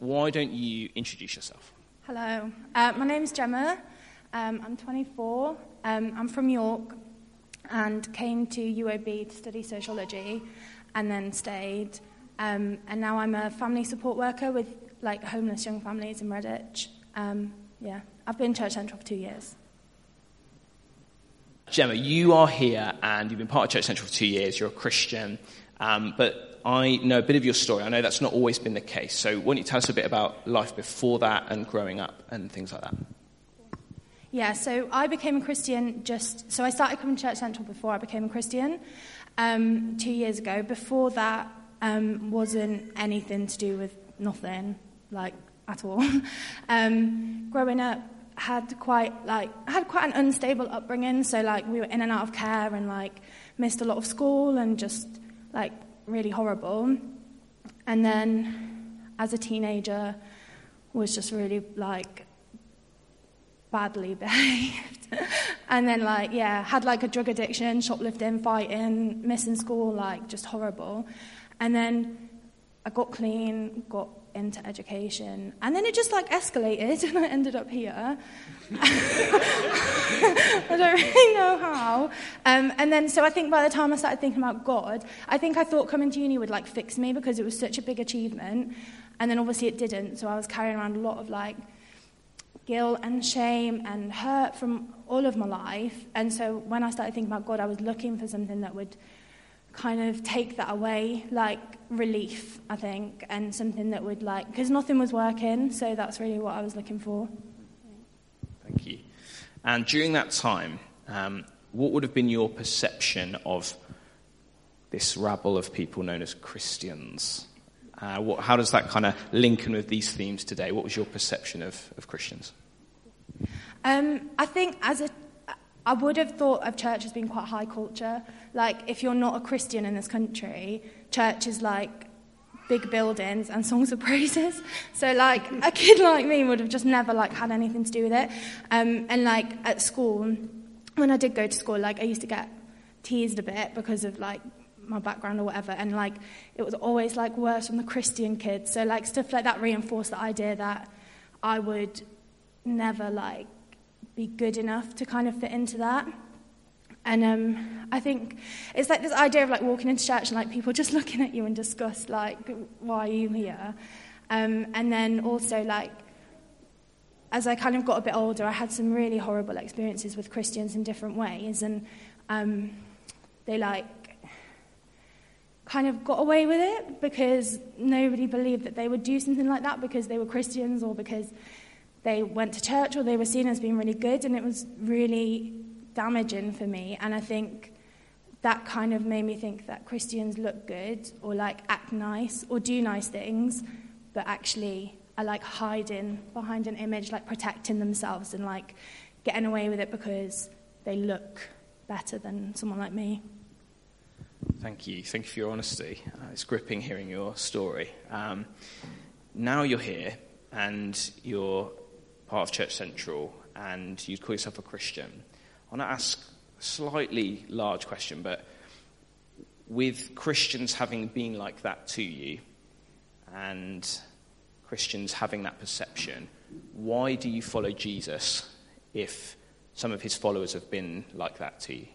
Why don't you introduce yourself? Hello, uh, my name is Gemma. Um, I'm 24. Um, I'm from York and came to UOB to study sociology and then stayed. Um, and now I'm a family support worker with like homeless young families in Redditch. Um, yeah, I've been Church Central for two years. Gemma, you are here and you've been part of Church Central for two years. You're a Christian, um, but I know a bit of your story. I know that's not always been the case. So, why don't you tell us a bit about life before that and growing up and things like that? Yeah, so I became a Christian just so I started coming to Church Central before I became a Christian um, two years ago. Before that, um, wasn't anything to do with nothing, like at all. um, growing up, had quite like had quite an unstable upbringing. So like we were in and out of care and like missed a lot of school and just like really horrible. And then as a teenager, was just really like badly behaved. and then like yeah, had like a drug addiction, shoplifting, fighting, missing school, like just horrible. And then I got clean, got into education, and then it just like escalated, and I ended up here. I don't really know how. Um, and then, so I think by the time I started thinking about God, I think I thought coming to uni would like fix me because it was such a big achievement. And then obviously it didn't. So I was carrying around a lot of like guilt and shame and hurt from all of my life. And so when I started thinking about God, I was looking for something that would kind of take that away, like relief, I think, and something that would like, because nothing was working, so that's really what I was looking for. Thank you. And during that time, um, what would have been your perception of this rabble of people known as Christians? Uh, what, how does that kind of link in with these themes today? What was your perception of, of Christians? Um, I think as a I would have thought of church as being quite high culture. Like, if you're not a Christian in this country, church is like big buildings and songs of praises. So, like, a kid like me would have just never like had anything to do with it. Um, and like at school, when I did go to school, like I used to get teased a bit because of like my background or whatever, and like it was always like worse from the Christian kids. So like stuff like that reinforced the idea that I would never like be good enough to kind of fit into that. And um, I think it's like this idea of like walking into church and like people just looking at you in disgust, like, why are you here? Um, and then also like, as I kind of got a bit older, I had some really horrible experiences with Christians in different ways, and um, they like kind of got away with it because nobody believed that they would do something like that because they were Christians or because they went to church or they were seen as being really good, and it was really damaging for me. And I think that kind of made me think that Christians look good or like act nice or do nice things, but actually are like hiding behind an image, like protecting themselves and like getting away with it because they look better than someone like me. Thank you. Thank you for your honesty. Uh, it's gripping hearing your story. Um, now you're here and you're part of Church Central and you'd call yourself a Christian, I want to ask a slightly large question, but with Christians having been like that to you and Christians having that perception, why do you follow Jesus if some of his followers have been like that to you?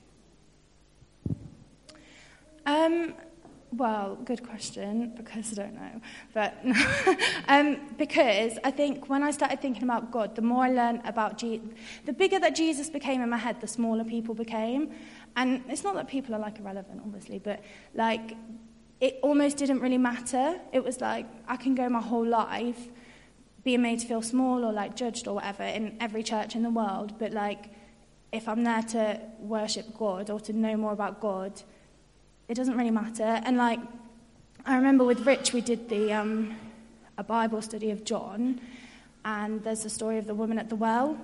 Um, well, good question, because I don't know. But um, because I think when I started thinking about God, the more I learned about Jesus, the bigger that Jesus became in my head, the smaller people became. And it's not that people are like irrelevant, obviously, but like it almost didn't really matter. It was like I can go my whole life being made to feel small or like judged or whatever in every church in the world, but like if I'm there to worship God or to know more about God, it doesn't really matter. And like, I remember with Rich, we did the um, a Bible study of John, and there's the story of the woman at the well.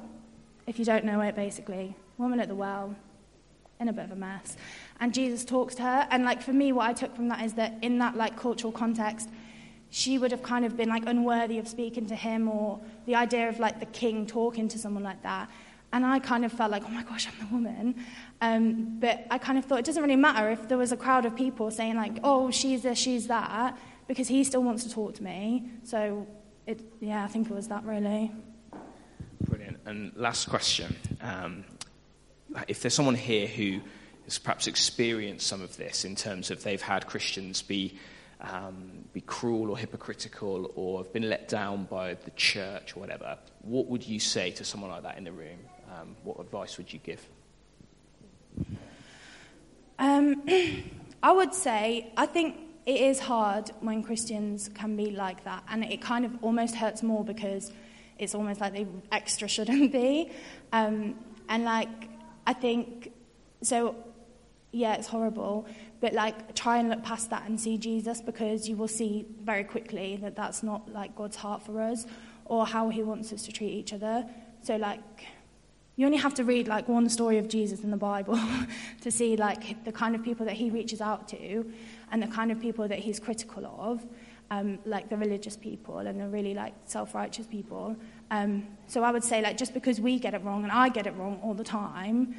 If you don't know it, basically, woman at the well, in a bit of a mess, and Jesus talks to her. And like for me, what I took from that is that in that like cultural context, she would have kind of been like unworthy of speaking to him, or the idea of like the king talking to someone like that. And I kind of felt like, oh my gosh, I'm the woman. Um, but I kind of thought it doesn't really matter if there was a crowd of people saying, like, oh, she's this, she's that, because he still wants to talk to me. So it, yeah, I think it was that really. Brilliant. And last question. Um, if there's someone here who has perhaps experienced some of this in terms of they've had Christians be, um, be cruel or hypocritical or have been let down by the church or whatever, what would you say to someone like that in the room? Um, what advice would you give? Um, I would say, I think it is hard when Christians can be like that, and it kind of almost hurts more because it's almost like they extra shouldn't be. Um, and like, I think, so yeah, it's horrible, but like, try and look past that and see Jesus because you will see very quickly that that's not like God's heart for us or how he wants us to treat each other. So, like, you only have to read like one story of Jesus in the Bible to see like the kind of people that he reaches out to and the kind of people that he's critical of, um, like the religious people and the really like self-righteous people. Um, so I would say like just because we get it wrong and I get it wrong all the time,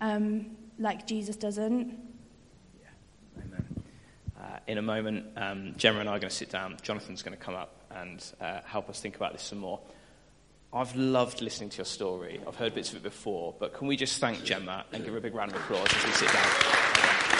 um, like Jesus doesn't. Yeah, amen. Uh, in a moment, um, Gemma and I are going to sit down. Jonathan's going to come up and uh, help us think about this some more. I've loved listening to your story. I've heard bits of it before, but can we just thank Gemma and give her a big round of applause as we sit down?